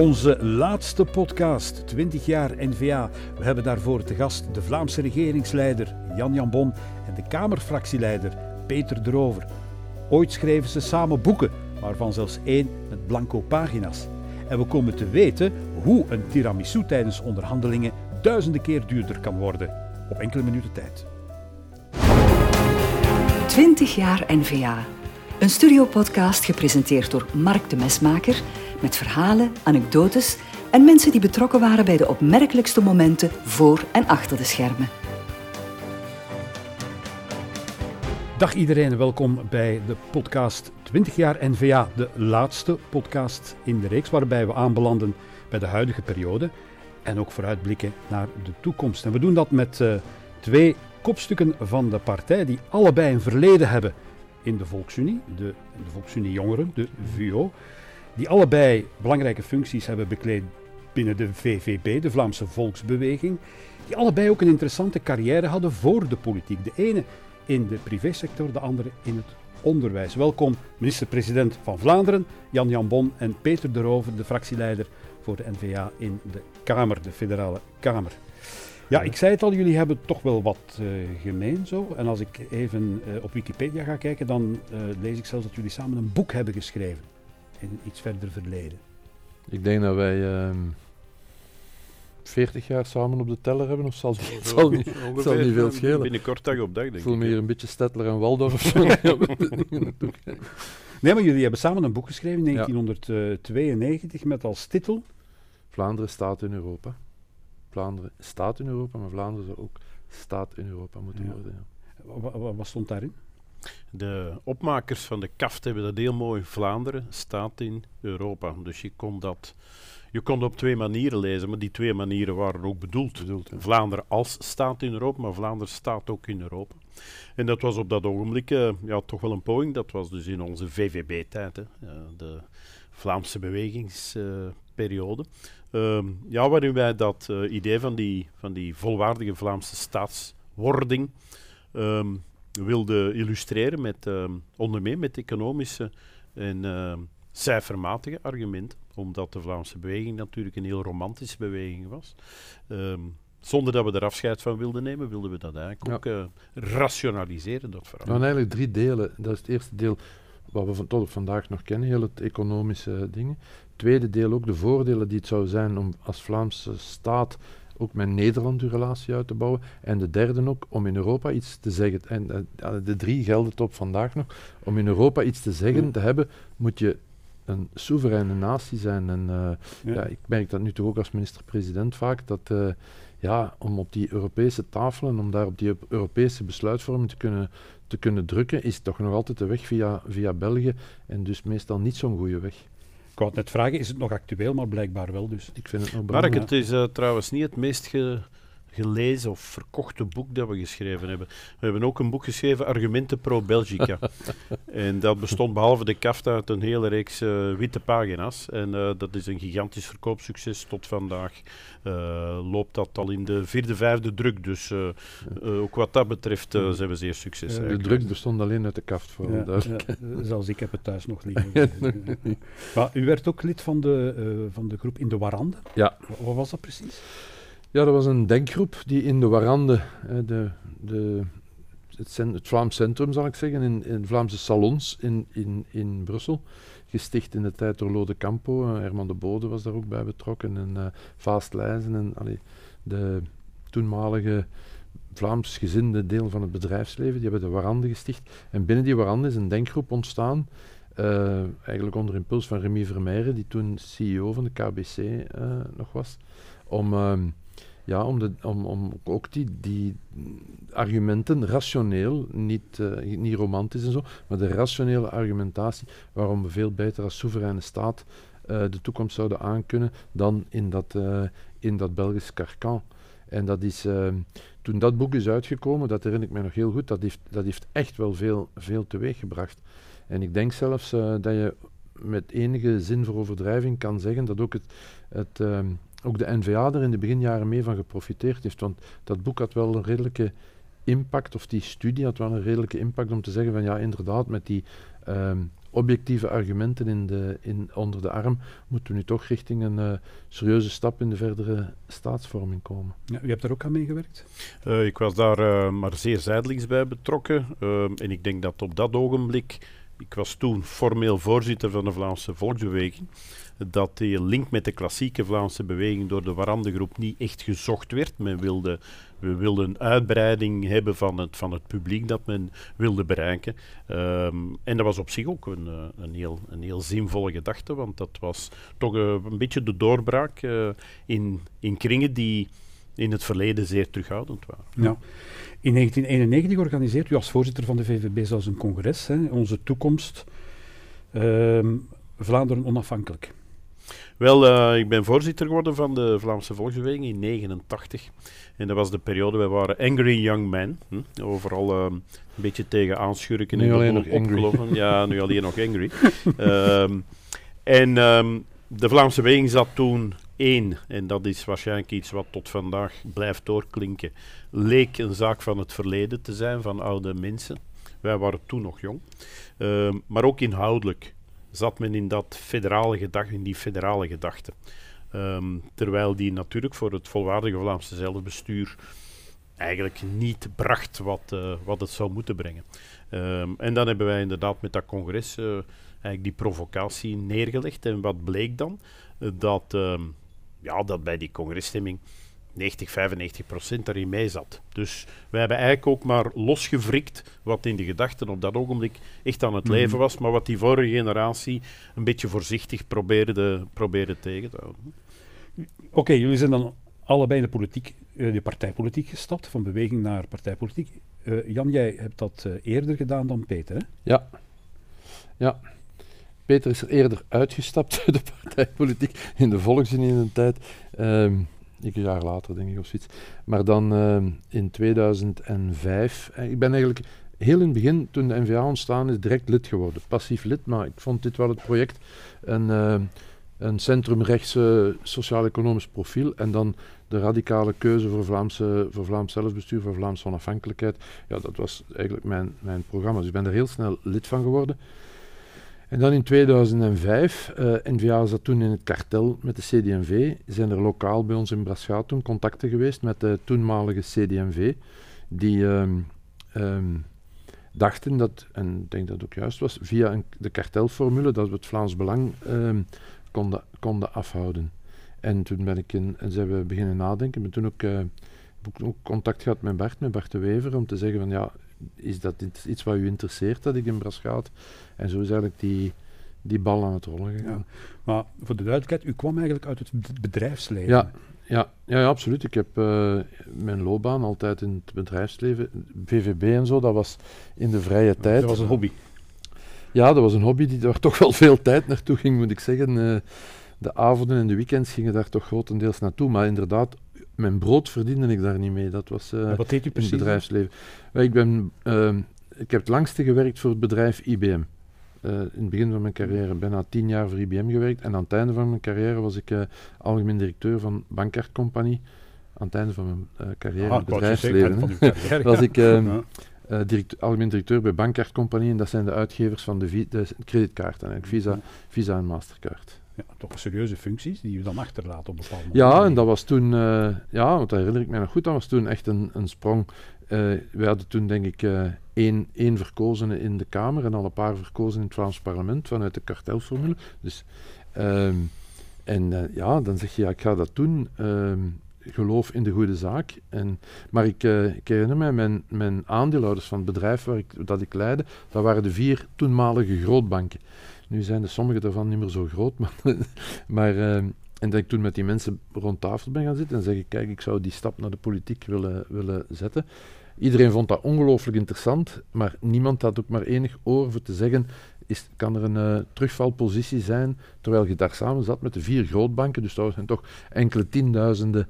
Onze laatste podcast, 20 jaar NVA. We hebben daarvoor te gast de Vlaamse regeringsleider Jan Jan Bon en de Kamerfractieleider Peter de Rover. Ooit schreven ze samen boeken, waarvan zelfs één met blanco pagina's. En we komen te weten hoe een tiramisu tijdens onderhandelingen duizenden keer duurder kan worden. Op enkele minuten tijd. 20 jaar NVA. Een studiopodcast gepresenteerd door Mark de Mesmaker met verhalen, anekdotes en mensen die betrokken waren bij de opmerkelijkste momenten voor en achter de schermen. Dag iedereen, welkom bij de podcast 20 jaar NVA, de laatste podcast in de reeks waarbij we aanbelanden bij de huidige periode en ook vooruitblikken naar de toekomst. En we doen dat met uh, twee kopstukken van de partij die allebei een verleden hebben in de Volksunie, de, de Volksunie Jongeren, de VUO, die allebei belangrijke functies hebben bekleed binnen de VVB, de Vlaamse Volksbeweging, die allebei ook een interessante carrière hadden voor de politiek. De ene in de privésector, de andere in het onderwijs. Welkom minister-president van Vlaanderen, Jan Jan Bon en Peter de Rover, de fractieleider voor de NVA in de Kamer, de Federale Kamer. Ja, ik zei het al, jullie hebben toch wel wat uh, gemeen zo. En als ik even uh, op Wikipedia ga kijken, dan uh, lees ik zelfs dat jullie samen een boek hebben geschreven. In iets verder verleden. Ik denk dat wij uh, 40 jaar samen op de teller hebben, of zal, het zal, niet, zal niet veel schelen. Binnenkort dag op dag, denk ik. voel me hier een beetje Stettler en Waldorf of zo. nee, maar jullie hebben samen een boek geschreven in 1992 met als titel... Vlaanderen staat in Europa. Vlaanderen staat in Europa, maar Vlaanderen zou ook staat in Europa moeten Ja. worden. Ja. Wat, wat stond daarin? De opmakers van de kaft hebben dat heel mooi. Vlaanderen staat in Europa. Dus je kon dat, je kon dat op twee manieren lezen, maar die twee manieren waren ook bedoeld. Bedoeld. Vlaanderen als staat in Europa, maar Vlaanderen staat ook in Europa. En dat was op dat ogenblik eh, ja, toch wel een poging. Dat was dus in onze VVB-tijd, hè, eh, de Vlaamse bewegingsperiode. Ehm, ja, waarin wij dat eh, idee van die, van die volwaardige Vlaamse staatswording ehm, wilden illustreren met ehm, onder meer met economische en ehm, cijfermatige argumenten, omdat de Vlaamse beweging natuurlijk een heel romantische beweging was. Ehm, zonder dat we er afscheid van wilden nemen, wilden we dat eigenlijk Ja. ook eh, rationaliseren, dat verhaal. Er waren eigenlijk drie delen. Dat is het eerste deel wat we van, tot op vandaag nog kennen, heel het economische dingen. Het tweede deel ook de voordelen die het zou zijn om als Vlaamse staat ook met Nederland uw relatie uit te bouwen. En de derde ook om in Europa iets te zeggen. En eh, de drie gelden tot vandaag nog. Om in Europa iets te zeggen Ja. te hebben, moet je een soevereine natie zijn. En eh, Ja. ja. ik merk dat nu toch ook als minister-president vaak, dat eh, ja, om op die Europese tafelen, om daar op die Eu- Europese besluitvorming te kunnen, te kunnen drukken, is toch nog altijd de weg via, via België en dus meestal niet zo'n goede weg. Ik wou het net vragen, is het nog actueel, maar blijkbaar wel dus. Ik vind het nog Mark, het is eh, trouwens niet het meest ge- gelezen of verkochte boek dat we geschreven hebben. We hebben ook een boek geschreven, Argumenten pro Belgica. en dat bestond behalve de kaft uit een hele reeks eh, witte pagina's. En eh, dat is een gigantisch verkoopsucces tot vandaag. eh, loopt dat al in de vierde, vijfde druk. Dus ook wat dat betreft eh, zijn we zeer succesvol. De druk bestond alleen uit de kaft, voor Ja, zelfs ik heb het thuis nog liggen. maar u werd ook lid van de, eh, van de groep in de Warande. Ja. Wa- Wat was dat precies? Ja, dat was een denkgroep die in de Warande, hè, de, de, het, het Vlaams Centrum zal ik zeggen, in, in Vlaamse salons in, in, in Brussel, gesticht in de tijd door Lode Campo. eh, Herman de Bode was daar ook bij betrokken en eh Vaast Leijzen en allee, de toenmalige Vlaams gezinde deel van het bedrijfsleven, die hebben de Warande gesticht. En binnen die Warande is een denkgroep ontstaan, eh, eigenlijk onder impuls van Remy Vermeijeren, die toen CEO van de KBC eh, nog was, om... ehm, ja, om, de, om, om ook die, die argumenten rationeel, niet, eh, niet romantisch en zo, maar de rationele argumentatie waarom we veel beter als soevereine staat eh, de toekomst zouden aankunnen dan in dat, eh, in dat Belgisch. En dat is, ehm, toen dat boek is uitgekomen, dat herinner ik mij nog heel goed, dat heeft, dat heeft echt wel veel, veel teweeggebracht. En ik denk zelfs dat je met enige zin voor overdrijving kan zeggen dat ook, het, het, ehm, ook de NVA er in de beginjaren mee van geprofiteerd heeft. Want dat boek had wel een redelijke impact, of die studie had wel een redelijke impact om te zeggen van ja, inderdaad, met die ehm, objectieve argumenten in de, in, onder de arm, moeten we nu toch richting een uh, serieuze stap in de verdere staatsvorming komen. Ja, u hebt daar ook aan meegewerkt? Uh, ik was daar uh, maar zeer zijdelings bij betrokken. en ik denk dat op dat ogenblik, ik was toen formeel voorzitter van de Vlaamse Volksbeweging, dat die link met de klassieke Vlaamse beweging door de Warande-groep niet echt gezocht werd. Men wilde, we wilden een uitbreiding hebben van het, van het publiek dat men wilde bereiken. Ehm, en dat was op zich ook een, eh, een, heel, een heel zinvolle gedachte, want dat was toch uh, een beetje de doorbraak uh, in, in kringen die in het verleden zeer terughoudend waren. Ja. In 1991 organiseert u als voorzitter van de VVB zelfs een congres, hè, Onze Toekomst, ehm, Vlaanderen onafhankelijk. Wel, uh, ik ben voorzitter geworden van de Vlaamse Volksbeweging in 89. En dat was de periode, wij waren angry young men. Hm? Overal uh, een beetje tegen aanschurken nu en alleen nog opgelopen. Ja, nu alleen nog angry. um, en um, de Vlaamse beweging zat toen één, en dat is waarschijnlijk iets wat tot vandaag blijft doorklinken, leek een zaak van het verleden te zijn, van oude mensen. Wij waren toen nog jong. Uh, maar ook inhoudelijk zat men in, dat federale gedachte, in die federale gedachte. Um, terwijl die natuurlijk voor het volwaardige Vlaamse zelfbestuur eigenlijk niet bracht wat, uh, wat het zou moeten brengen. Um, en dan hebben wij inderdaad met dat congres uh, eigenlijk die provocatie neergelegd. En wat bleek dan? Uh, dat, ja, dat bij die congresstemming 90, 95 procent daarin mee zat. Dus wij hebben eigenlijk ook maar losgevrikt wat in de gedachten op dat ogenblik echt aan het mhm. leven was, maar wat die vorige generatie een beetje voorzichtig probeerde, probeerde tegen te houden. Oké, jullie zijn dan allebei de, politiek, uh, de partijpolitiek gestapt, van beweging naar partijpolitiek. Uh, Jan, jij hebt dat uh, eerder gedaan dan Peter, hè? Ja. Ja. Peter is er eerder uitgestapt uit de partijpolitiek in de volkszin in een tijd. Um, een jaar later, denk ik, of zoiets. Maar dan uh, in 2005, eh, ik ben eigenlijk heel in het begin, toen de NVA ontstaan is, direct lid geworden. Passief lid, maar ik vond dit wel het project. Een, uh, een centrumrechtse sociaal-economisch profiel en dan de radicale keuze voor, Vlaamse, voor Vlaams zelfbestuur, voor Vlaamse onafhankelijkheid. Ja, dat was eigenlijk mijn, mijn programma. Dus ik ben er heel snel lid van geworden. En dan in 2005, uh, NVA zat toen in het kartel met de CD&V, zijn er lokaal bij ons in Braschaat toen contacten geweest met de toenmalige CD&V, die um, um, dachten dat, en ik denk dat het ook juist was, via een, de kartelformule dat we het Vlaams Belang um, konden, konden afhouden. En toen ben ik in, en zijn we beginnen nadenken, ben toen ook, uh, ook contact gehad met Bart, met Bart de Wever, om te zeggen van ja, is dat iets wat u interesseert dat ik in Braschaat en zo is eigenlijk die, die bal aan het rollen gegaan. Ja. Maar voor de duidelijkheid, u kwam eigenlijk uit het bedrijfsleven. Ja, ja, ja, ja absoluut. Ik heb uh, mijn loopbaan altijd in het bedrijfsleven, VVB en zo, dat was in de vrije tijd. Dat was een hobby. Ja, dat was een hobby die daar toch wel veel tijd naartoe ging, moet ik zeggen. Uh, de avonden en de weekends gingen daar toch grotendeels naartoe. Maar inderdaad, mijn brood verdiende ik daar niet mee. Dat was uh, wat deed u precies in het bedrijfsleven. ik, ben, ik heb het langste gewerkt voor het bedrijf IBM. Uh, in het begin van mijn carrière bijna tien jaar voor IBM gewerkt. En aan het einde van mijn carrière was ik uh, algemeen directeur van Bankart Compagnie. Aan het einde van mijn carrière ah, in het bedrijfsleven was ik ehm, direct, algemeen directeur bij Bankart Compagnie. En dat zijn de uitgevers van de, de creditkaarten, Visa, Visa en Mastercard. Ja, toch serieuze functies die je dan achterlaat op bepaalde. Ja, en dat was toen, ja, want dat herinner ik mij nog goed, dat was toen echt een, een sprong. wij hadden toen denk ik één, één verkozene in de Kamer en al een paar verkozen in het Vlaams parlement vanuit de kartelformule. Dus, um, en uh, ja, dan zeg je, ja, ik ga dat doen. Um, geloof in de goede zaak. En, maar ik, uh, ik herinner mij, mijn, mijn aandeelhouders van het bedrijf waar ik, dat ik leidde, dat waren de vier toenmalige grootbanken. Nu zijn er sommige daarvan niet meer zo groot, maar, maar uh, en dat ik toen met die mensen rond tafel ben gaan zitten en zeg ik, kijk, ik zou die stap naar de politiek willen, willen zetten. Iedereen vond dat ongelooflijk interessant, maar niemand had ook maar enig oor voor te zeggen, is, kan er een uh, terugvalpositie zijn, terwijl je daar samen zat met de vier grootbanken, dus dat zijn toch enkele tienduizenden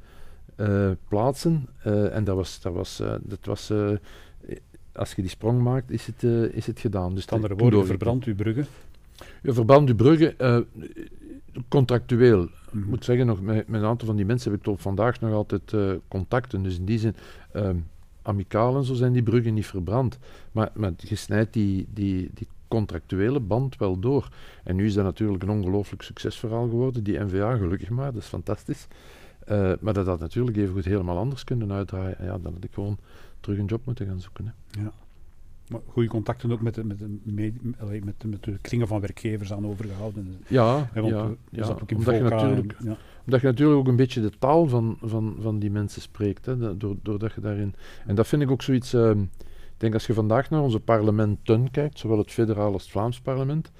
uh, plaatsen. Uh, en dat was, dat was, dat was als je die sprong maakt, is het, is het gedaan. Dus andere woorden, verbrand uw bruggen? Ja, verbrand uw bruggen, contractueel. Ik moet zeggen, nog, met, met, een aantal van die mensen heb ik tot vandaag nog altijd contacten. Dus in die zin, amicaal en zo zijn die bruggen niet verbrand. Maar, maar je snijdt die, die, die contractuele band wel door. En nu is dat natuurlijk een ongelooflijk succesverhaal geworden, die NVA, gelukkig maar, dat is fantastisch. Uh, maar dat had natuurlijk evengoed helemaal anders kunnen uitdraaien. Ja, dan had ik gewoon terug een job moeten gaan zoeken. Hè. Ja. Maar goede contacten ook met de, met, de, met, de, met de kringen van werkgevers aan overgehouden. Ja, ja, ja, ja omdat, je natuurlijk, ja. omdat je natuurlijk ook een beetje de taal van, van, van die mensen spreekt. Hè, doordat je daarin... En dat vind ik ook zoiets... Uh, ik denk als je vandaag naar onze parlementen kijkt, zowel het federaal als het Vlaams parlement,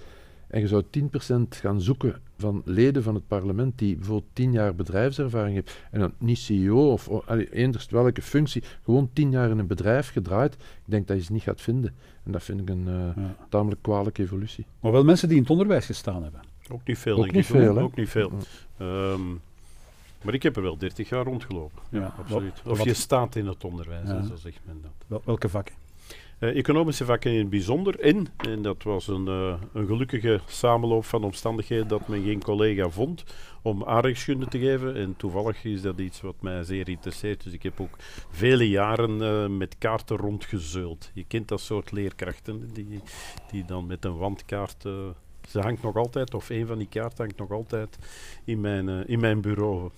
en je zou 10% gaan zoeken van leden van het parlement die bijvoorbeeld 10 jaar bedrijfservaring hebben, en dan niet CEO of eenders welke functie, gewoon 10 jaar in een bedrijf gedraaid, ik denk dat je ze niet gaat vinden. En dat vind ik een uh, tamelijk kwalijke evolutie. Maar wel mensen die in het onderwijs gestaan hebben. Ook niet veel, ook denk niet ik. Veel, ook niet veel. Um, maar ik heb er wel 30 jaar rondgelopen. Ja, absoluut. Of je staat in het onderwijs, zo zegt men dat. welke vakken? Uh, economische vakken in het bijzonder. in. en dat was een, uh, een gelukkige samenloop van omstandigheden dat men geen collega vond om aardrijkskunde te geven. En toevallig is dat iets wat mij zeer interesseert. Dus ik heb ook vele jaren uh, met kaarten rondgezeuld. Je kent dat soort leerkrachten die, die dan met een wandkaart. ze hangt nog altijd, of een van die kaarten hangt nog altijd in mijn, in mijn bureau.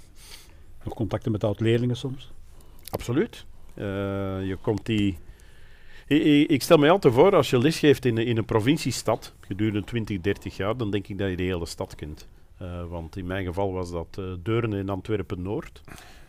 Nog contacten met oud-leerlingen soms? Absoluut. je komt die ik stel me altijd voor, als je lesgeeft in, in een provinciestad gedurende 20, 30 jaar, dan denk ik dat je de hele stad kent. Uh, want in mijn geval was dat uh, Deurne in Antwerpen-Noord.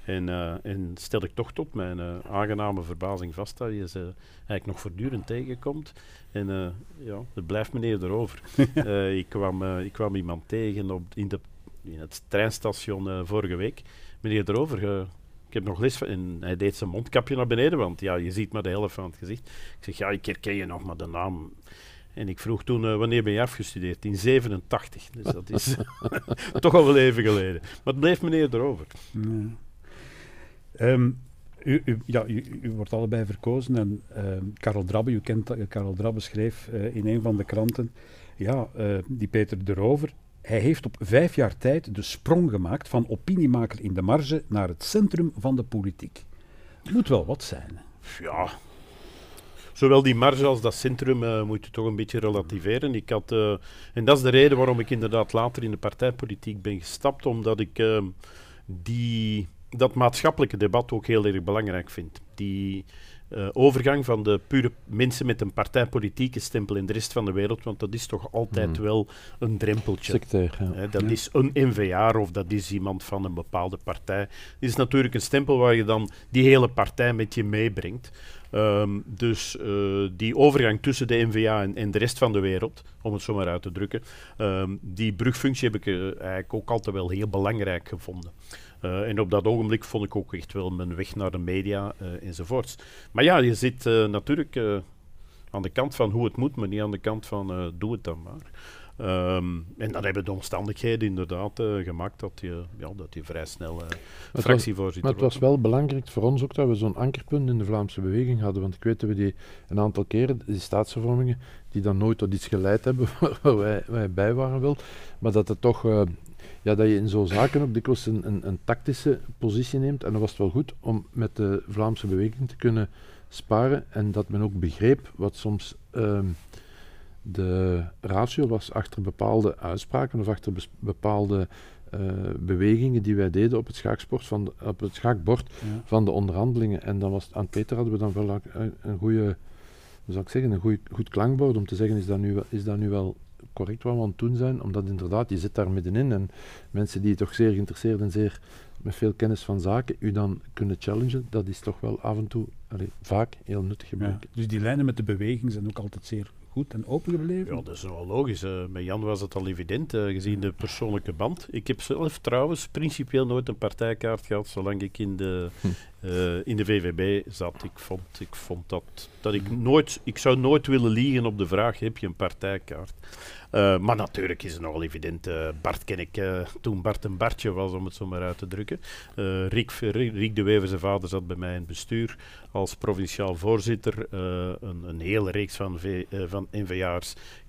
En, uh, en, stel ik toch tot mijn aangename verbazing vast dat je ze eigenlijk nog voortdurend tegenkomt. En ja, er blijft meneer erover. ik, kwam, ik kwam iemand tegen op, in, de, in het treinstation vorige week. Meneer erover, ik heb nog les van, en hij deed zijn mondkapje naar beneden, want ja, je ziet maar de helft van het gezicht. Ik zeg, ja, ik herken je nog maar de naam. En ik vroeg toen, uh, wanneer ben je afgestudeerd? In 87. Dus dat is toch al wel even geleden. Maar het bleef meneer erover. Um, u, u, ja, u, u, wordt allebei verkozen en uh, Karel Drabbe, u kent Karel Drabbe schreef uh, in een van de kranten, ja, uh, die Peter erover, hij heeft op vijf jaar tijd de sprong gemaakt van opiniemaker in de marge naar het centrum van de politiek. Moet wel wat zijn. Ja. Zowel die marge als dat centrum uh, moet je toch een beetje relativeren. Ik had, uh, en dat is de reden waarom ik inderdaad later in de partijpolitiek ben gestapt, omdat ik uh, die, dat maatschappelijke debat ook heel erg belangrijk vind. Die, uh, overgang van de pure mensen met een partijpolitieke stempel in de rest van de wereld, want dat is toch altijd hmm. wel een drempeltje. Ja. dat is een NVA of dat is iemand van een bepaalde partij. Het is natuurlijk een stempel waar je dan die hele partij met je meebrengt. Um, dus uh, die overgang tussen de NVA en, en, de rest van de wereld, om het zo maar uit te drukken, um, die brugfunctie heb ik uh, eigenlijk ook altijd wel heel belangrijk gevonden. Uh, en op dat ogenblik vond ik ook echt wel mijn weg naar de media uh, enzovoorts. Maar ja, je zit uh, natuurlijk aan de kant van hoe het moet, maar niet aan de kant van doe het dan maar. Um, en dan hebben de omstandigheden inderdaad gemaakt dat je, ja, dat je vrij snel fractievoorzitter Maar het was wel belangrijk voor ons ook dat we zo'n ankerpunt in de Vlaamse beweging hadden. Want ik weet dat we die een aantal keren, die staatsvervormingen, die dan nooit tot iets geleid hebben waar wij, wij bij waren wel, maar dat het toch ja, dat je in zo'n zaken ook dikwijls een, een, een, tactische positie neemt. En dan was het wel goed om met de Vlaamse beweging te kunnen sparen en dat men ook begreep wat soms ehm, de ratio was achter bepaalde uitspraken of achter bepaalde uh, bewegingen die wij deden op het schaaksport van de, op het schaakbord van de onderhandelingen. En dan was aan Peter hadden we dan wel een, een goede, hoe zou ik zeggen, een goed, goed klankbord om te zeggen, is dat nu, is dat nu wel correct wat we aan het doen zijn, omdat inderdaad, je zit daar middenin en mensen die toch zeer geïnteresseerd en zeer met veel kennis van zaken, u dan kunnen challengen, dat is toch wel af en toe, allez, vaak heel nuttig gebleken. dus die lijnen met de beweging zijn ook altijd zeer goed en open gebleven? Ja, dat is wel logisch. Uh, met Jan was het al evident, uh, gezien de persoonlijke band. Ik heb zelf trouwens principieel nooit een partijkaart gehad, zolang ik in de, uh, in de VVB zat. Ik vond, ik vond dat, dat ik nooit... Ik zou nooit willen liegen op de vraag, heb je een partijkaart? Uh, maar natuurlijk is het nogal evident. Uh, Bart ken ik toen Bart een Bartje was, om het zo maar uit te drukken. Riek, de Wever, zijn vader, zat bij mij in het bestuur als provinciaal voorzitter. Een, een, hele reeks van, v, van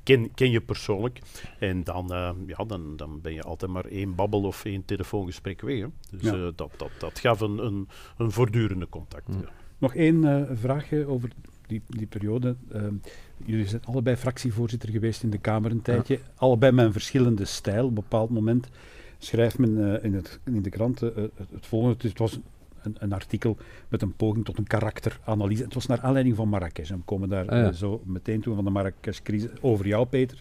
ken, ken je persoonlijk. En dan, ja, dan, dan ben je altijd maar één babbel of één telefoongesprek weg. Hè. Dus ja. dat, dat, dat gaf een, een, een voortdurende contact. Mm. Ja. Nog één vraagje over die, die periode. Ehm, jullie zijn allebei fractievoorzitter geweest in de Kamer een tijdje. Allebei met een verschillende stijl. Op een bepaald moment schrijft men in, het, in de kranten het, het volgende. Het was een, een, artikel met een poging tot een karakteranalyse. Het was naar aanleiding van Marrakesh. En we komen daar Ah, ja. zo meteen toe van de Marrakesh-crisis. Over jou, Peter.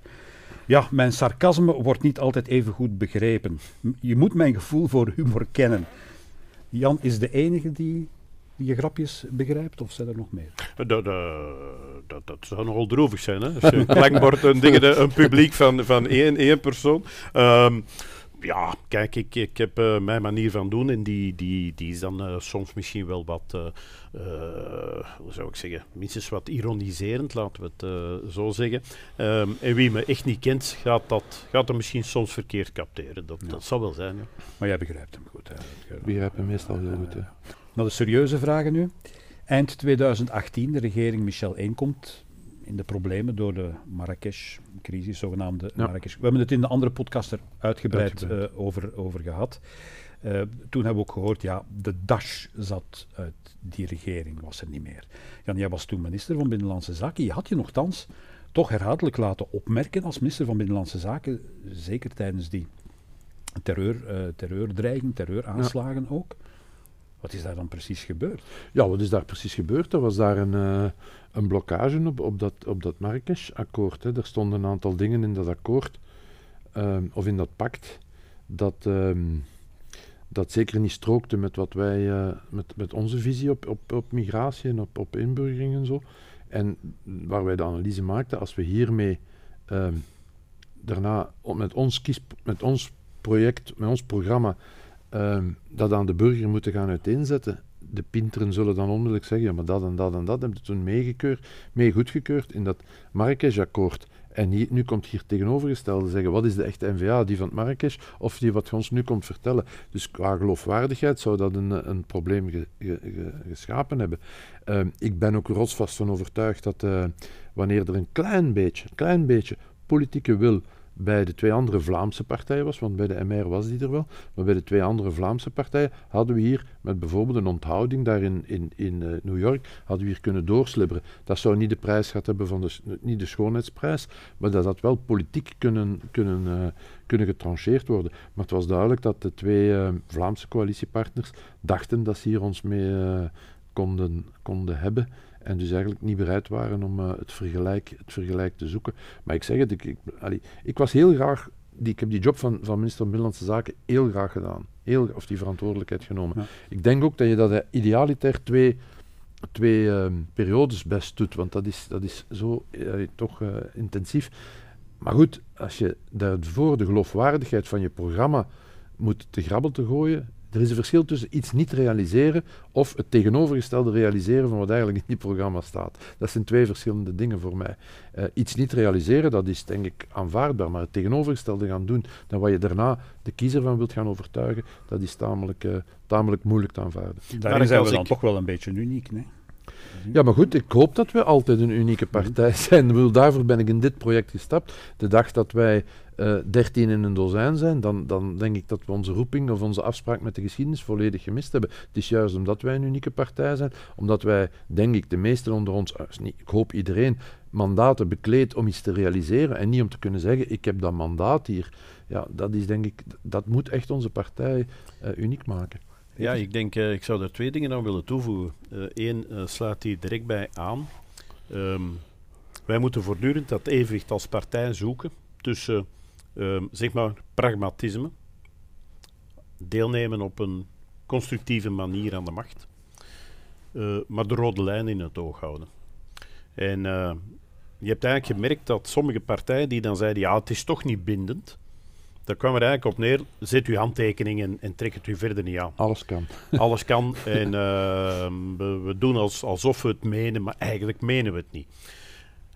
Ja, mijn sarcasme wordt niet altijd even goed begrepen. Je moet mijn gevoel voor humor kennen. Jan is de enige die die je grapjes begrijpt, of zijn er nog meer? Dat, dat, dat, dat zou nogal droevig zijn, hè? Als je een klankbord, een, ding, een publiek van, van één, één persoon. Ehm, ja, kijk, ik, ik heb eh, mijn manier van doen en die, die, die is dan eh, soms misschien wel wat, eh, eh, hoe zou ik zeggen, minstens wat ironiserend, laten we het eh, zo zeggen. Ehm, en wie me echt niet kent, gaat dat, gaat dat misschien soms verkeerd capteren. Dat, Ja. dat zal wel zijn, ja. Maar jij begrijpt hem goed. Hè? Ik begrijp hem meestal heel goed. Hè. Nou, de serieuze vragen nu. Eind 2018, de regering Michel I komt in de problemen door de Marrakesh-crisis, zogenaamde Ja. Marrakesh. We hebben het in de andere podcast er uitgebreid, Uitgebreid. eh, over, over gehad. Eh, toen hebben we ook gehoord, ja, de dash zat uit die regering, was er niet meer. Jan, jij was toen minister van Binnenlandse Zaken. Je had je nogthans toch herhaaldelijk laten opmerken als minister van Binnenlandse Zaken, zeker tijdens die terreur, eh, terreurdreiging, terreuraanslagen ook. Wat is daar dan precies gebeurd? Ja, wat is daar precies gebeurd? Er was daar een, eh, een blokkage op, op dat, op dat Marrakesh-akkoord. Er stonden een aantal dingen in dat akkoord, ehm, of in dat pact, dat, ehm, dat zeker niet strookte met, wat wij, eh, met, met onze visie op, op, op migratie en op, op inburgering en zo. En waar wij de analyse maakten, als we hiermee ehm, daarna met ons, kies, met ons project, met ons programma, ehm, dat aan de burger moeten gaan uiteenzetten. De pinteren zullen dan onmiddellijk zeggen, ja, maar dat en dat en dat hebben toen meegekeurd, mee goedgekeurd in dat Marrakesh-akkoord. En nu komt hier tegenovergestelde zeggen, wat is de echte NVA, die van het Marrakesh of die wat ons nu komt vertellen. Dus qua geloofwaardigheid zou dat een, een probleem ge- ge- ge- geschapen hebben. Ehm, ik ben ook rotsvast van overtuigd dat eh, wanneer er een klein beetje, klein beetje politieke wil bij de twee andere Vlaamse partijen was, want bij de MR was die er wel, maar bij de twee andere Vlaamse partijen hadden we hier met bijvoorbeeld een onthouding daar in, in, in eh, New York, hadden we hier kunnen doorslibberen. Dat zou niet de prijs gehad hebben van de, niet de schoonheidsprijs, maar dat had wel politiek kunnen, kunnen, eh, kunnen getrancheerd worden. Maar het was duidelijk dat de twee eh, Vlaamse coalitiepartners dachten dat ze hier ons mee konden, konden hebben. En dus eigenlijk niet bereid waren om eh, het, vergelijk, het vergelijk te zoeken. Maar ik zeg het, ik, ik, allee, ik was heel graag. Die, ik heb die job van, van minister van Binnenlandse Zaken heel graag gedaan. Heel, of die verantwoordelijkheid genomen. Ja. Ik denk ook dat je dat eh, idealiter twee, twee ehm, periodes best doet. Want dat is, dat is zo toch eh, intensief. Maar goed, als je daarvoor de geloofwaardigheid van je programma moet te grabbel te gooien. Er is een verschil tussen iets niet realiseren of het tegenovergestelde realiseren van wat eigenlijk in die programma staat. Dat zijn twee verschillende dingen voor mij. Eh, iets niet realiseren, dat is denk ik aanvaardbaar, maar het tegenovergestelde gaan doen, dan wat je daarna de kiezer van wilt gaan overtuigen, dat is tamelijk, eh, tamelijk moeilijk te aanvaarden. Daarin zijn we dan ik- toch wel een beetje uniek, nee? Ja, maar goed, ik hoop dat we altijd een unieke partij zijn. Ik bedoel, daarvoor ben ik in dit project gestapt. De dag dat wij dertien in een dozijn zijn, dan, dan denk ik dat we onze roeping of onze afspraak met de geschiedenis volledig gemist hebben. Het is juist omdat wij een unieke partij zijn, omdat wij, denk ik, de meesten onder ons, eh, ik hoop iedereen, mandaten bekleedt om iets te realiseren en niet om te kunnen zeggen, ik heb dat mandaat hier. Ja, dat is denk ik, dat moet echt onze partij eh, uniek maken. Ja, ik denk, eh, ik zou daar twee dingen aan willen toevoegen. Eén sluit hier direct bij aan. Ehm, wij moeten voortdurend dat evenwicht als partij zoeken tussen, ehm, zeg maar, pragmatisme, deelnemen op een constructieve manier aan de macht, eh, maar de rode lijn in het oog houden. En eh, je hebt eigenlijk gemerkt dat sommige partijen die dan zeiden, ja, het is toch niet bindend, daar kwam er eigenlijk op neer, zet uw handtekening en, en trek het u verder niet aan. Alles kan. Alles kan en eh, we, we doen als, alsof we het menen, maar eigenlijk menen we het niet.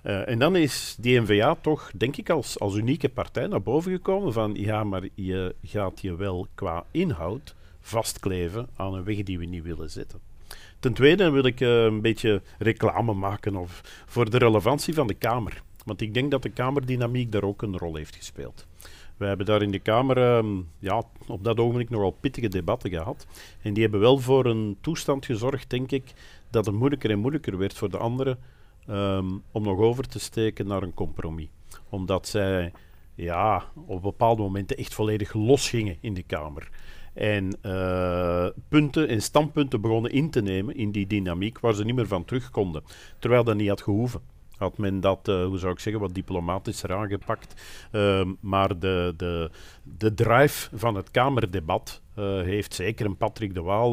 Eh, en dan is die NVA toch, denk ik, als, als unieke partij naar boven gekomen van ja, maar je gaat je wel qua inhoud vastkleven aan een weg die we niet willen zetten. Ten tweede wil ik eh, een beetje reclame maken of, voor de relevantie van de Kamer. Want ik denk dat de Kamerdynamiek daar ook een rol heeft gespeeld. We hebben daar in de Kamer ehm, ja, op dat ogenblik nogal pittige debatten gehad. En die hebben wel voor een toestand gezorgd, denk ik, dat het moeilijker en moeilijker werd voor de andere ehm, om nog over te steken naar een compromis. Omdat zij ja, op bepaalde momenten echt volledig losgingen in de Kamer. En uh, punten en standpunten begonnen in te nemen in die dynamiek waar ze niet meer van terug konden. Terwijl dat niet had gehoeven. Had men dat, uh, hoe zou ik zeggen, wat diplomatischer aangepakt. Uh, maar de, de, de drive van het Kamerdebat uh, heeft zeker een Patrick de Waal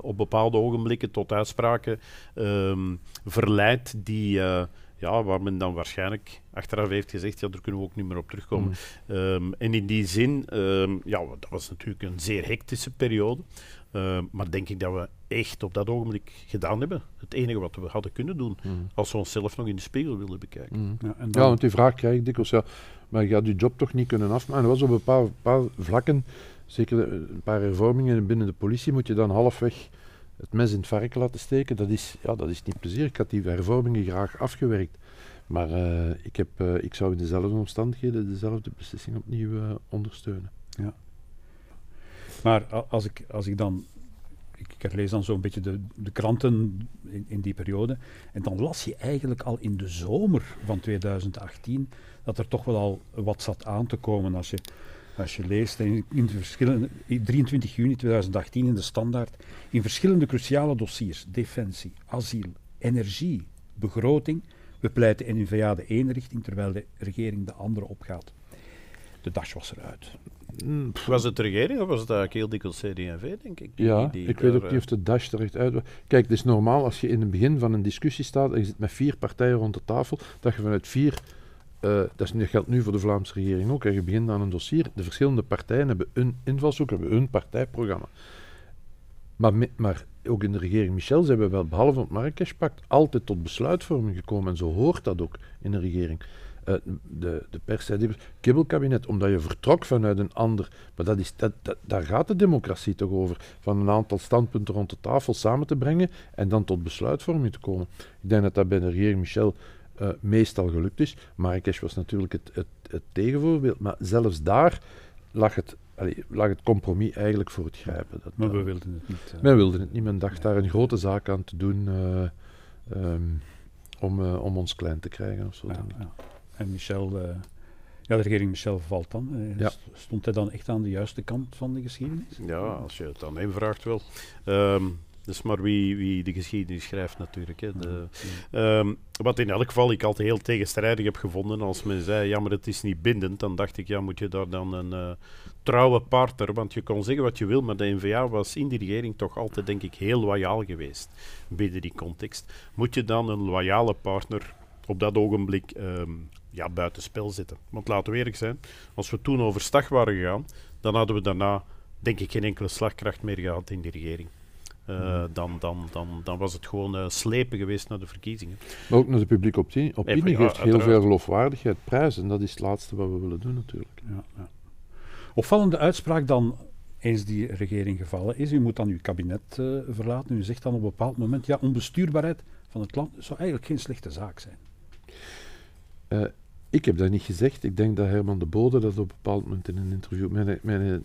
op bepaalde ogenblikken tot uitspraken ehm, verleid die ja, waar men dan waarschijnlijk achteraf heeft gezegd, ja, daar kunnen we ook niet meer op terugkomen. Mm. Um, en in die zin, um, ja, dat was natuurlijk een zeer hectische periode. Maar denk ik dat we echt op dat ogenblik gedaan hebben. Het enige wat we hadden kunnen doen, mm. als we onszelf nog in de spiegel wilden bekijken. Mm. Ja, en dan... ja, want die vraag krijg ik dikwijls, ja, maar je gaat je job toch niet kunnen afmaken. Er was op een paar, paar vlakken, zeker een paar hervormingen binnen de politie, moet je dan halfweg het mes in het varken laten steken, dat is, ja, dat is niet plezier. Ik had die hervormingen graag afgewerkt. Maar uh, ik, heb, uh, ik zou in dezelfde omstandigheden dezelfde beslissing opnieuw ondersteunen. Ja. Maar als ik, als ik dan. Ik, ik lees dan zo'n beetje de, de kranten in, in die periode. En dan las je eigenlijk al in de zomer van 2018 dat er toch wel al wat zat aan te komen. Als je als je leest in, in verschillende, 23 juni 2018 in de Standaard, in verschillende cruciale dossiers, defensie, asiel, energie, begroting, we pleiten NVA de ene richting, terwijl de regering de andere opgaat. De dash was eruit. Hmm, was het de regering of was het eigenlijk heel dikwijls CD&V, denk ik? ja, ik weet ook niet of de dash er echt uit was. Kijk, het is normaal als je in het begin van een discussie staat en je zit met vier partijen rond de tafel, dat je vanuit vier uh, dat geldt nu voor de Vlaamse regering ook. Je begint aan een dossier. De verschillende partijen hebben een invalshoek, hebben hun partijprogramma. Maar, maar ook in de regering Michel zijn we wel, behalve het Marrakesh-pact, altijd tot besluitvorming gekomen. En zo hoort dat ook in een regering. Uh, de, de pers zei kibbelkabinet, omdat je vertrok vanuit een ander. Maar dat is, dat, dat, daar gaat de democratie toch over. Van een aantal standpunten rond de tafel samen te brengen en dan tot besluitvorming te komen. Ik denk dat dat bij de regering Michel uh, meestal gelukt is. Marrakesh was natuurlijk het, het, het, tegenvoorbeeld, maar zelfs daar lag het, allee, lag het compromis eigenlijk voor het grijpen. Dat, maar we wilden het niet. Uh, men wilde het niet. Men dacht daar een grote zaak aan te doen uh, um, om, om ons klein te krijgen. Of zo, ja, ja. En Michel, ja, de regering Michel valt dan. Ja. Stond hij dan echt aan de juiste kant van de geschiedenis? Ja, als je het aan hem vraagt wel. Um, dus maar wie, wie de geschiedenis schrijft natuurlijk. Hè. De, um, wat in elk geval ik altijd heel tegenstrijdig heb gevonden. Als men zei, ja maar het is niet bindend. Dan dacht ik, ja moet je daar dan een uh, trouwe partner. Want je kon zeggen wat je wil. Maar de NVA was in die regering toch altijd denk ik heel loyaal geweest. Binnen die context. Moet je dan een loyale partner op dat ogenblik um, ja, buitenspel zetten. Want laten we eerlijk zijn. Als we toen overstag waren gegaan. Dan hadden we daarna denk ik geen enkele slagkracht meer gehad in die regering. Uh, dan, dan, dan, dan was het gewoon uh, slepen geweest naar de verkiezingen. Maar ook naar de publieke opinie, opinie geeft heel veel geloofwaardigheid prijs. En dat is het laatste wat we willen doen natuurlijk. Ja, ja. Opvallende uitspraak dan, eens die regering gevallen is. U moet dan uw kabinet uh, verlaten. U zegt dan op een bepaald moment, ja, onbestuurbaarheid van het land zou eigenlijk geen slechte zaak zijn. ik heb dat niet gezegd. Ik denk dat Herman de Bode dat op een bepaald moment in een interview... Mijn, mijn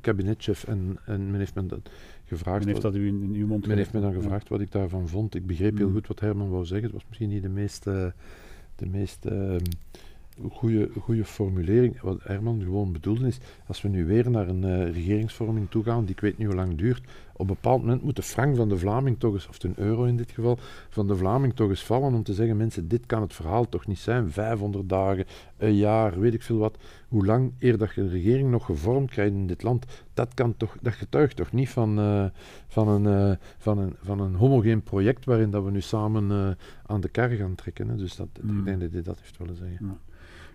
kabinetchef en, en men heeft me dat gevraagd. Men heeft dat u in, uw mond Men heeft me dan gevraagd wat ik daarvan vond. Ik begreep heel mm. goed wat Herman wou zeggen. Het was misschien niet de meest, uh, de meest uh, goede, goede formulering. Wat Herman gewoon bedoelde is, als we nu weer naar een uh, regeringsvorming toe gaan, die ik weet niet hoe lang duurt, een bepaald moment moet de frank van de Vlaming toch eens, of de euro in dit geval, van de Vlaming toch eens vallen om te zeggen, mensen, dit kan het verhaal toch niet zijn. 500 dagen, een jaar, weet ik veel wat. Hoe lang eer dat je een regering nog gevormd krijgt in dit land, dat, kan toch, dat getuigt toch niet van, uh, van, een, uh, van, een, van een homogeen project waarin dat we nu samen uh, aan de kar gaan trekken. Hè. Dus dat, mm. ik denk dat hij dat heeft willen zeggen. Ja.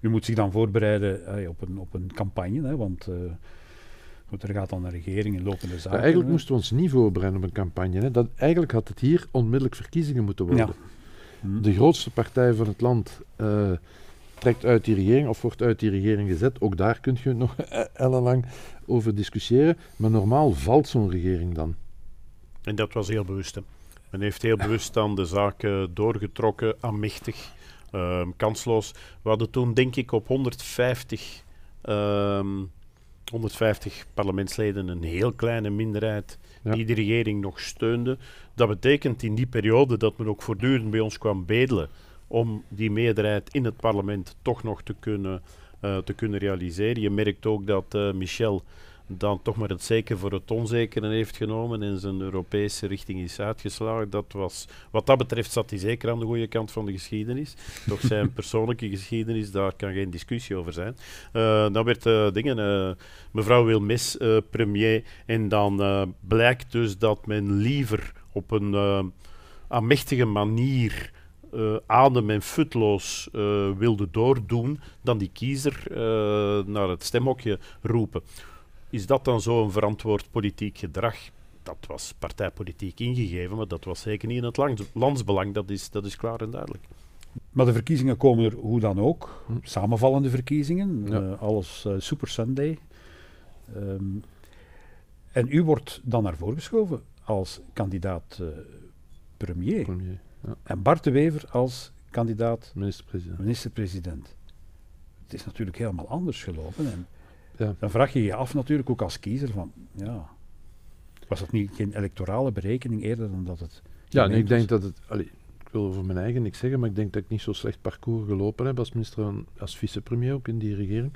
U moet zich dan voorbereiden op, een, op een campagne, hè, want want er gaat dan een regering in lopende zaken. Maar eigenlijk moesten we ons niet voorbereiden op een campagne. Hè. Dat, eigenlijk had het hier onmiddellijk verkiezingen moeten worden. Hm. De grootste partij van het land uh, trekt uit die regering of wordt uit die regering gezet. Ook daar kun je nog ellenlang over discussiëren. Maar normaal valt zo'n regering dan. En dat was heel bewust. Men heeft heel bewust dan de zaken doorgetrokken, aanmächtig, uh, kansloos. We hadden toen denk ik op 150 um, 150 parlementsleden, een heel kleine minderheid Ja. die de regering nog steunde. Dat betekent in die periode dat men ook voortdurend bij ons kwam bedelen om die meerderheid in het parlement toch nog te kunnen, eh, te kunnen realiseren. Je merkt ook dat eh, Michel dan toch maar het zeker voor het onzekere heeft genomen en zijn Europese richting is uitgeslagen. Dat was, wat dat betreft zat hij zeker aan de goede kant van de geschiedenis. Toch zijn persoonlijke geschiedenis, daar kan geen discussie over zijn. Eh, dan werd eh, dingen, eh, mevrouw Wilmes premier en dan blijkt dus dat men liever op een aanmächtige manier eh, adem en futloos wilde doordoen dan die kiezer naar het stemhokje roepen. Is dat dan zo'n verantwoord politiek gedrag? Dat was partijpolitiek ingegeven, maar dat was zeker niet in het lands- landsbelang. Dat is, dat is klaar en duidelijk. Maar de verkiezingen komen er hoe dan ook. Hm. Samenvallende verkiezingen. Ja. eh, alles eh, Super Sunday. Ehm, en u wordt dan naar voren geschoven als kandidaat eh, premier. Premier, ja, En Bart de Wever als kandidaat minister-president. minister-president. Het is natuurlijk helemaal anders gelopen. En Ja. dan vraag je je af natuurlijk ook als kiezer van, ja, was dat niet geen electorale berekening eerder dan dat het... Ja, nee, ik denk dat het. allee, ik wil over mijn eigen niks zeggen, maar ik denk dat ik niet zo slecht parcours gelopen heb als minister en als vicepremier ook in die regering.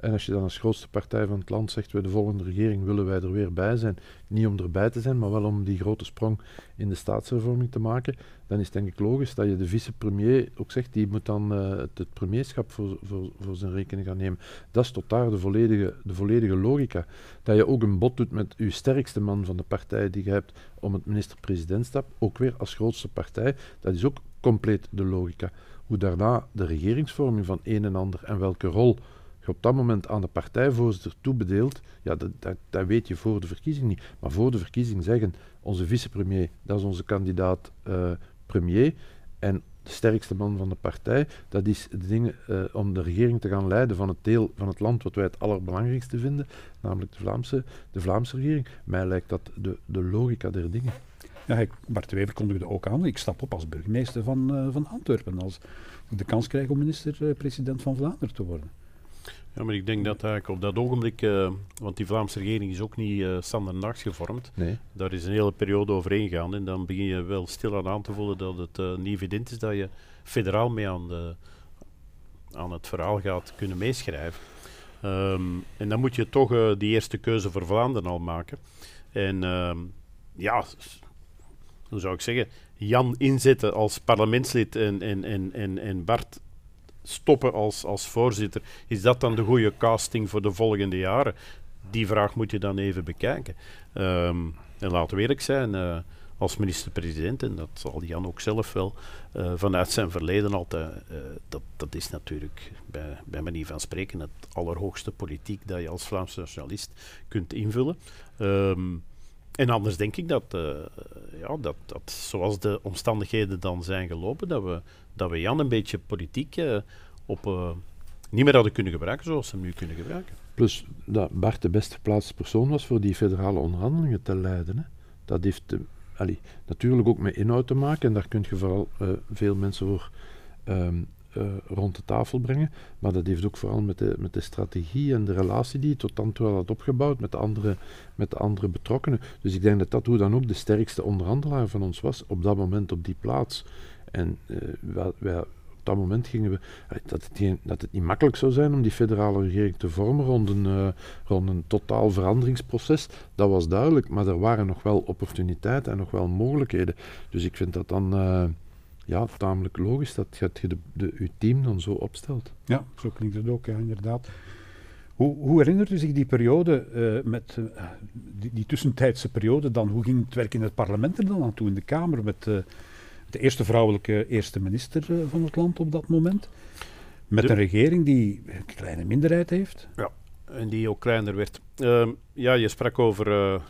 En als je dan als grootste partij van het land zegt, wij de volgende regering willen wij er weer bij zijn, niet om erbij te zijn, maar wel om die grote sprong in de staatshervorming te maken, dan is het denk ik logisch dat je de vicepremier ook zegt, die moet dan eh, het, premierschap voor, voor, voor zijn rekening gaan nemen. Dat is tot daar de volledige, de volledige logica. Dat je ook een bod doet met je sterkste man van de partij die je hebt om het minister-presidentschap, ook weer als grootste partij, dat is ook compleet de logica. Hoe daarna de regeringsvorming van een en ander en welke rol op dat moment aan de partijvoorzitter toebedeelt, ja, dat, dat, dat weet je voor de verkiezing niet. Maar voor de verkiezing zeggen, onze vicepremier, dat is onze kandidaat eh, premier, en de sterkste man van de partij, dat is de dingen eh, om de regering te gaan leiden van het deel van het land wat wij het allerbelangrijkste vinden, namelijk de Vlaamse, de Vlaamse regering. Mij lijkt dat de, de logica der dingen. Ja, Bart Wever kondigde ook aan, ik stap op als burgemeester van, eh, van Antwerpen, als ik de kans krijg om minister-president van Vlaanderen te worden. Ja, maar ik denk dat eigenlijk op dat ogenblik, eh, want die Vlaamse regering is ook niet uh, standaard gevormd, Nee. daar is een hele periode overheen gegaan en dan begin je wel stilaan aan te voelen dat het uh, niet evident is dat je federaal mee aan, de, aan het verhaal gaat kunnen meeschrijven. Um, en dan moet je toch uh, die eerste keuze voor Vlaanderen al maken. En um, ja, hoe zou ik zeggen, Jan inzetten als parlementslid en, en, en, en, en Bart stoppen als, als voorzitter, is dat dan de goede casting voor de volgende jaren? Die vraag moet je dan even bekijken. Um, en laten we eerlijk zijn, uh, als minister-president, en dat zal Jan ook zelf wel uh, vanuit zijn verleden altijd, uh, dat, dat is natuurlijk bij, bij manier van spreken het allerhoogste politiek dat je als Vlaamse nationalist kunt invullen. Um, en anders denk ik dat, uh, ja, dat, dat zoals de omstandigheden dan zijn gelopen, dat we, dat we Jan een beetje politiek uh, op, uh, niet meer hadden kunnen gebruiken zoals ze hem nu kunnen gebruiken. Plus dat Bart de beste geplaatste persoon was voor die federale onderhandelingen te leiden. Hè. Dat heeft natuurlijk ook met inhoud te maken en daar kun je vooral veel mensen voor um, uh, rond de tafel brengen. Maar dat heeft ook vooral met de, met de strategie en de relatie die je tot dan toe had opgebouwd met de, andere, met de andere betrokkenen. Dus ik denk dat dat hoe dan ook de sterkste onderhandelaar van ons was op dat moment op die plaats. En uh, wij, op dat moment gingen we dat het, niet, dat het niet makkelijk zou zijn om die federale regering te vormen rond een, uh, rond een totaal veranderingsproces. Dat was duidelijk, maar er waren nog wel opportuniteiten en nog wel mogelijkheden. Dus ik vind dat dan ja, tamelijk logisch dat je de, de, je team dan zo opstelt. Ja, zo klinkt het ook, ja, inderdaad. Hoe, hoe herinnert u zich die periode, uh, met, uh, die, die, tussentijdse periode dan? Hoe ging het werk in het parlement er dan aan toe, in de Kamer, met uh, de eerste vrouwelijke eerste minister van het land op dat moment? Met de, een regering die een kleine minderheid heeft? Ja, en die ook kleiner werd. Uh, ja, je sprak over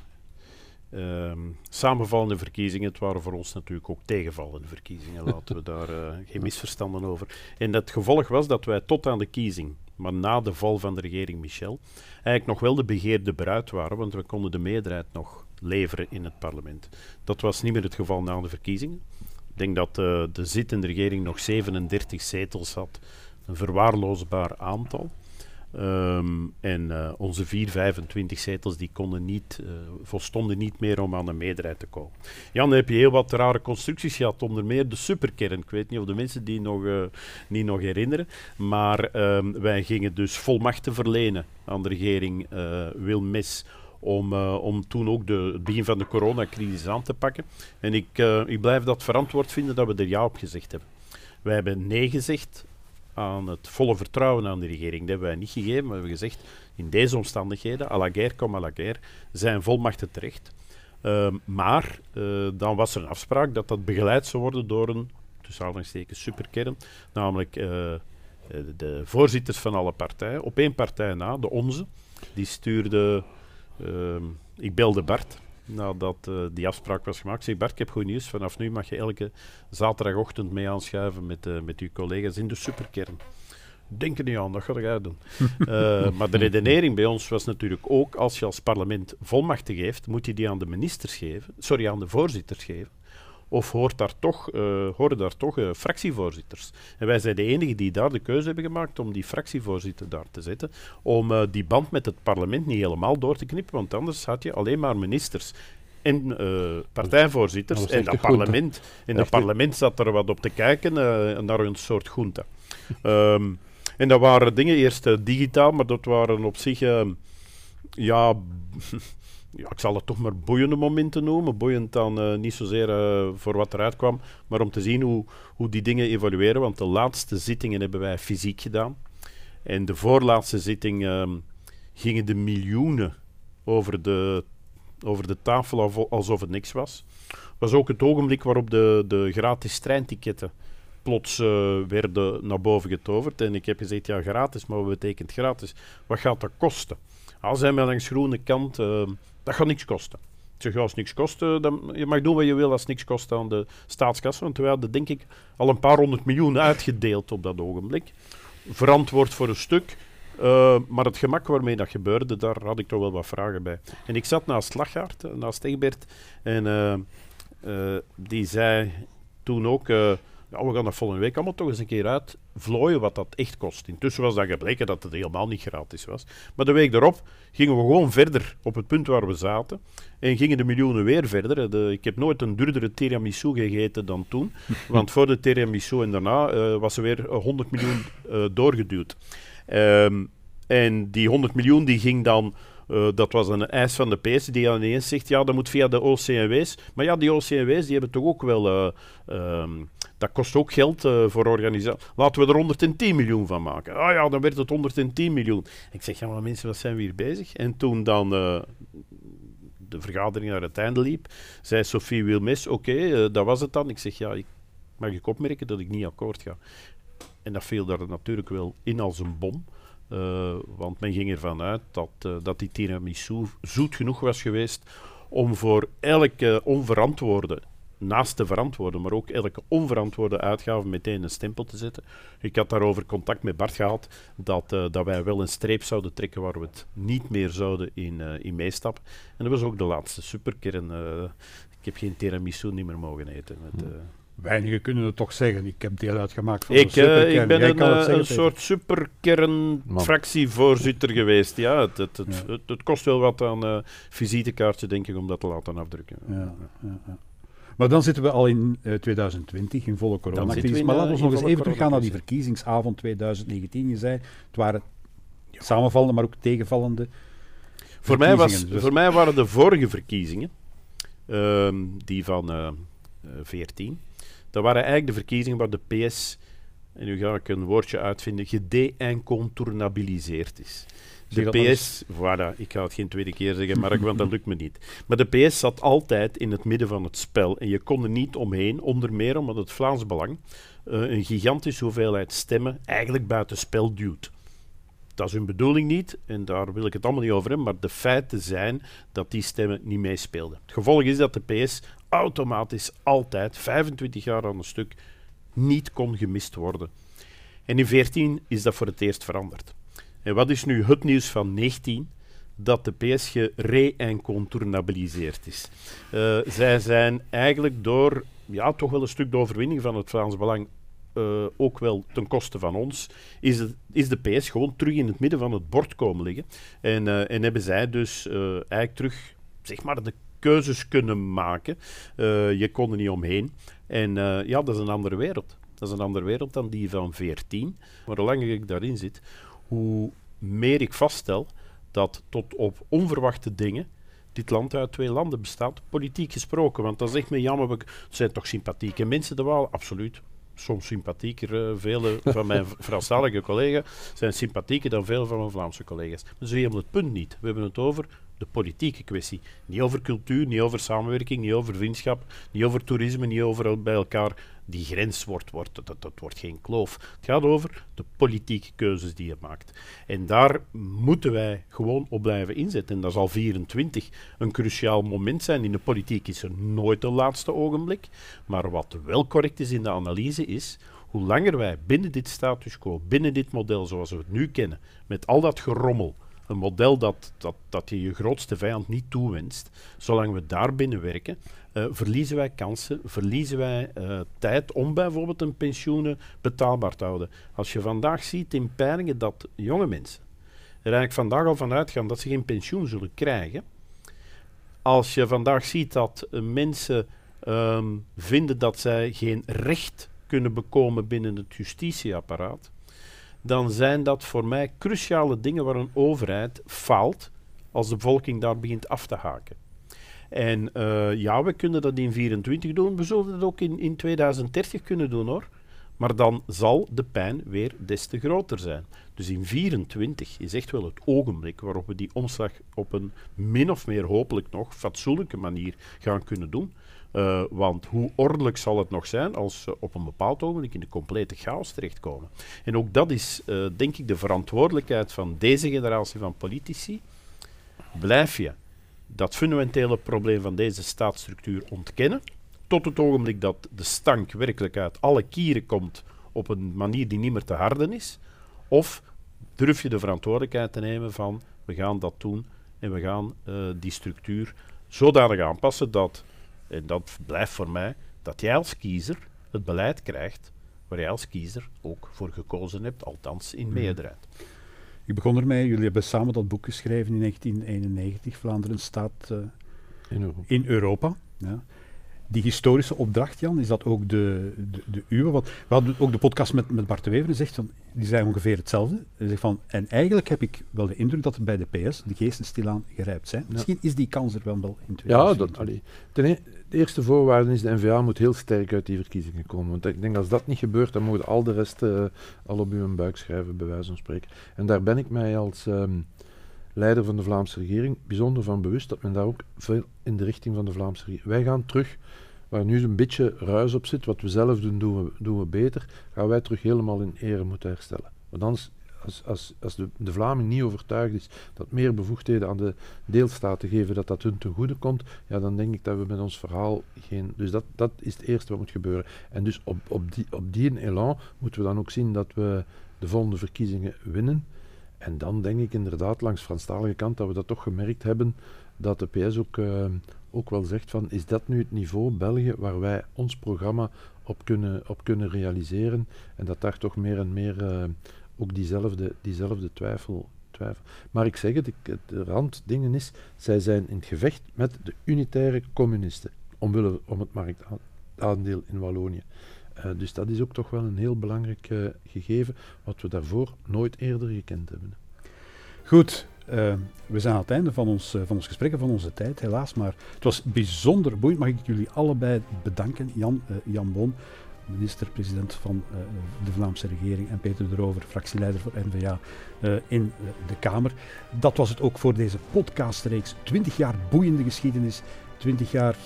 uh, samenvallende verkiezingen. Het waren voor ons natuurlijk ook tegenvallende verkiezingen. Laten we daar uh, geen misverstanden over. En het gevolg was dat wij tot aan de kiezing, maar na de val van de regering Michel, eigenlijk nog wel de begeerde bruid waren, want we konden de meerderheid nog leveren in het parlement. Dat was niet meer het geval na de verkiezingen. Ik denk dat uh, de zittende regering nog 37 zetels had, een verwaarloosbaar aantal. Ehm, en uh, onze 4, 25 zetels die konden niet, uh, volstonden niet meer om aan de meerderheid te komen. Ja, dan heb je heel wat rare constructies gehad, onder meer de superkern. Ik weet niet of de mensen die nog, niet nog herinneren. Maar um, wij gingen dus volmachten verlenen aan de regering Wilmes om, om toen ook de, het begin van de coronacrisis aan te pakken. En ik, ik blijf dat verantwoord vinden dat we er ja op gezegd hebben. Wij hebben nee gezegd aan het volle vertrouwen aan de regering. Dat hebben wij niet gegeven. We hebben gezegd, in deze omstandigheden, à la guerre comme à la guerre, zijn volmachten terecht. Uh, maar uh, dan was er een afspraak dat dat begeleid zou worden door een, tussen aanhalingstekens, superkern, namelijk uh, de voorzitters van alle partijen. Op één partij na, de onze, die stuurde... ik belde Bart, nadat uh, die afspraak was gemaakt. Ik zeg, Bart, ik heb goed nieuws. Vanaf nu mag je elke zaterdagochtend mee aanschuiven met, uh, met uw collega's in de superkern. Denk er niet aan, dat ga jij doen. uh, maar de redenering bij ons was natuurlijk ook, als je als parlement volmachten geeft, moet je die aan de ministers geven, sorry, aan de voorzitters geven. Of hoort daar toch, uh, horen daar toch uh, fractievoorzitters? En wij zijn de enigen die daar de keuze hebben gemaakt om die fractievoorzitter daar te zetten. Om uh, die band met het parlement niet helemaal door te knippen, want anders had je alleen maar ministers en partijvoorzitters. en dat parlement, in dat parlement zat er wat op te kijken naar een soort groente. um, en dat waren dingen, eerst digitaal, maar dat waren op zich ja, ja, ik zal het toch maar boeiende momenten noemen. Boeiend dan uh, niet zozeer uh, voor wat eruit kwam, maar om te zien hoe, hoe die dingen evolueren. Want de laatste zittingen hebben wij fysiek gedaan. En de voorlaatste zitting uh, gingen de miljoenen over de, over de tafel alsof het niks was. was ook het ogenblik waarop de, de gratis treinticketten plots uh, werden naar boven getoverd. En ik heb gezegd, ja, gratis, maar wat betekent gratis? Wat gaat dat kosten? Als hij mij langs groene kant dat gaat niks kosten. Ik zeg, niks kost, dan, je mag doen wat je wil als niks kost aan de staatskas. Want we hadden denk ik al een paar honderd miljoen uitgedeeld op dat ogenblik. Verantwoord voor een stuk. Uh, maar het gemak waarmee dat gebeurde, daar had ik toch wel wat vragen bij. En ik zat naast Lachgaard, eh, naast Egbert. En die zei toen ook ja, we gaan dat volgende week allemaal toch eens een keer uitvlooien wat dat echt kost. Intussen was dat gebleken dat het helemaal niet gratis was. Maar de week daarop gingen we gewoon verder op het punt waar we zaten. En gingen de miljoenen weer verder. De, ik heb nooit een duurdere tiramisu gegeten dan toen. want voor de tiramisu en daarna uh, was er weer 100 miljoen uh, doorgeduwd. Um, en die 100 miljoen die ging dan uh, dat was een eis van de PS die ineens zegt, ja, dat moet via de OCMW's. Maar ja, die OCMW's die hebben toch ook wel... Uh, um, dat kost ook geld uh, voor organisatie. Laten we er 110 miljoen van maken. Ah ja, dan werd het 110 miljoen. Ik zeg, ja, maar mensen, wat zijn we hier bezig? En toen dan de vergadering naar het einde liep, zei Sophie Wilmes, oké, dat was het dan. Ik zeg, ja, ik, mag ik opmerken dat ik niet akkoord ga? En dat viel daar natuurlijk wel in als een bom. Uh, want men ging ervan uit dat, uh, dat die tiramisu zoet genoeg was geweest om voor elke onverantwoorde, naast te verantwoorden, maar ook elke onverantwoorde uitgave meteen een stempel te zetten. Ik had daarover contact met Bart gehad dat, uh, dat wij wel een streep zouden trekken waar we het niet meer zouden in, in meestappen. En dat was ook de laatste superkern. ik heb geen tiramisu niet meer mogen eten. Met, Weinigen kunnen het toch zeggen. Ik heb deel uitgemaakt van ik, de superkern. Uh, ik ben een, zeggen, een soort superkern-fractievoorzitter geweest. Ja, het, het, het, ja. het, kost wel wat aan uh, visitekaartje, denk ik, om dat te laten afdrukken. Ja, ja, maar dan zitten we al in uh, 2020, in volle coronacrisis. Maar laten we nog eens even teruggaan naar die verkiezingsavond 2019. Je zei, het waren samenvallende, maar ook tegenvallende voor mij, was, dus. voor mij waren de vorige verkiezingen, uh, die van 14, dat waren eigenlijk de verkiezingen waar de PS, en nu ga ik een woordje uitvinden, gedeincontournabiliseerd is. De PS, voilà, ik ga het geen tweede keer zeggen, Mark, want dat lukt me niet. Maar de PS zat altijd in het midden van het spel en je kon er niet omheen, onder meer omdat het Vlaams Belang uh, een gigantische hoeveelheid stemmen eigenlijk buiten spel duwt. Dat is hun bedoeling niet, en daar wil ik het allemaal niet over hebben, maar de feiten zijn dat die stemmen niet meespeelden. Het gevolg is dat de PS automatisch altijd, 25 jaar aan een stuk, niet kon gemist worden. En in 14 is dat voor het eerst veranderd. En wat is nu het nieuws van 19? Dat de PS re-incontournabiliseerd is. Uh, zij zijn eigenlijk door, ja, toch wel een stuk de overwinning van het Vlaams Belang uh, ook wel ten koste van ons, is, het, is de PS gewoon terug in het midden van het bord komen liggen. En, uh, en hebben zij dus uh, eigenlijk terug, zeg maar, de keuzes kunnen maken. je kon er niet omheen. En ja, dat is een andere wereld. Dat is een andere wereld dan die van 14. Maar hoe langer ik daarin zit, hoe meer ik vaststel dat tot op onverwachte dingen dit land uit twee landen bestaat, politiek gesproken. Want dat is echt me jammer. Het zijn toch sympathieke mensen, de Waal? Absoluut. Soms sympathieker. Uh, vele van mijn Franstalige collega's zijn sympathieker dan veel van mijn Vlaamse collega's. Maar is helemaal het punt niet. We hebben het over de politieke kwestie. Niet over cultuur, niet over samenwerking, niet over vriendschap, niet over toerisme, niet over bij elkaar die grens wordt, wordt dat, dat, wordt geen kloof. Het gaat over de politieke keuzes die je maakt. En daar moeten wij gewoon op blijven inzetten. En dat zal 24 een cruciaal moment zijn. In de politiek is er nooit een laatste ogenblik. Maar wat wel correct is in de analyse is hoe langer wij binnen dit status quo, binnen dit model zoals we het nu kennen, met al dat gerommel, een model dat, dat, dat je je grootste vijand niet toewenst, zolang we daar binnen werken, uh, verliezen wij kansen, verliezen wij uh, tijd om bijvoorbeeld een pensioenen betaalbaar te houden. Als je vandaag ziet in peilingen dat jonge mensen er eigenlijk vandaag al van uitgaan dat ze geen pensioen zullen krijgen, als je vandaag ziet dat uh, mensen um, vinden dat zij geen recht kunnen bekomen binnen het justitieapparaat, dan zijn dat voor mij cruciale dingen waar een overheid faalt als de bevolking daar begint af te haken. En uh, ja, we kunnen dat in 24 doen. We zullen dat ook in, in 2030 kunnen doen hoor. Maar dan zal de pijn weer des te groter zijn. Dus in 24 is echt wel het ogenblik waarop we die omslag op een min of meer hopelijk nog fatsoenlijke manier gaan kunnen doen. Uh, want hoe ordelijk zal het nog zijn als ze op een bepaald ogenblik in de complete chaos terechtkomen? En ook dat is, uh, denk ik, de verantwoordelijkheid van deze generatie van politici. Blijf je dat fundamentele probleem van deze staatsstructuur ontkennen, tot het ogenblik dat de stank werkelijk uit alle kieren komt op een manier die niet meer te harden is, of durf je de verantwoordelijkheid te nemen van we gaan dat doen en we gaan uh, die structuur zodanig aanpassen dat, en dat blijft voor mij, dat jij als kiezer het beleid krijgt waar jij als kiezer ook voor gekozen hebt, althans in mhm. meerderheid. Ik begon ermee, jullie hebben samen dat boek geschreven in 1991, Vlaanderen staat uh, in Europa. In Europa ja. Die historische opdracht, Jan, is dat ook de, de, de uwe? Want we hadden ook de podcast met, met Bart de Wever, zegt van, die zei ongeveer hetzelfde. Hij zegt van, en eigenlijk heb ik wel de indruk dat er bij de PS de geesten stilaan gerijpt zijn. Misschien is die kans er wel wel in 2020. Ja, dat, allee, ten, e-, de eerste voorwaarde is de NVA moet heel sterk uit die verkiezingen komen. Want ik denk als dat niet gebeurt, dan mogen al de rest uh, al op uw buik schrijven, bij wijze van spreken. En daar ben ik mij als um, leider van de Vlaamse regering bijzonder van bewust dat men daar ook veel in de richting van de Vlaamse regering. Wij gaan terug, waar nu een beetje ruis op zit, wat we zelf doen, doen we, doen we beter, gaan wij terug helemaal in ere moeten herstellen. Want anders als, als, als de, de Vlaming niet overtuigd is dat meer bevoegdheden aan de deelstaten geven, dat dat hun ten goede komt, ja, dan denk ik dat we met ons verhaal geen... Dus dat, dat is het eerste wat moet gebeuren. En dus op, op, die, op die elan moeten we dan ook zien dat we de volgende verkiezingen winnen. En dan denk ik inderdaad langs Franstalige kant dat we dat toch gemerkt hebben, dat de PS ook, uh, ook wel zegt van, is dat nu het niveau België waar wij ons programma op kunnen, op kunnen realiseren en dat daar toch meer en meer uh, ook diezelfde, diezelfde twijfel, twijfel. Maar ik zeg het, ik, de randdingen is, zij zijn in het gevecht met de unitaire communisten, omwille om het marktaandeel in Wallonië. Uh, dus dat is ook toch wel een heel belangrijk uh, gegeven, wat we daarvoor nooit eerder gekend hebben. Goed, uh, we zijn aan het einde van ons, van ons gesprek van onze tijd, helaas. Maar het was bijzonder boeiend. Mag ik jullie allebei bedanken, Jan, Jan Boon, minister-president van uh, de Vlaamse regering en Peter de Rover, fractieleider voor NVA uh, in uh, de Kamer. Dat was het ook voor deze podcastreeks. 20 jaar boeiende geschiedenis, 20 jaar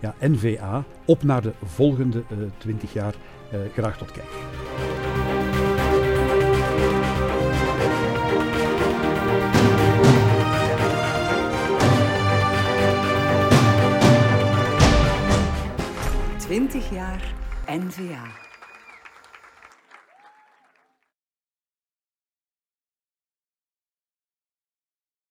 ja, NVA. Op naar de volgende 20 jaar. graag tot kijk. Twintig jaar NVA.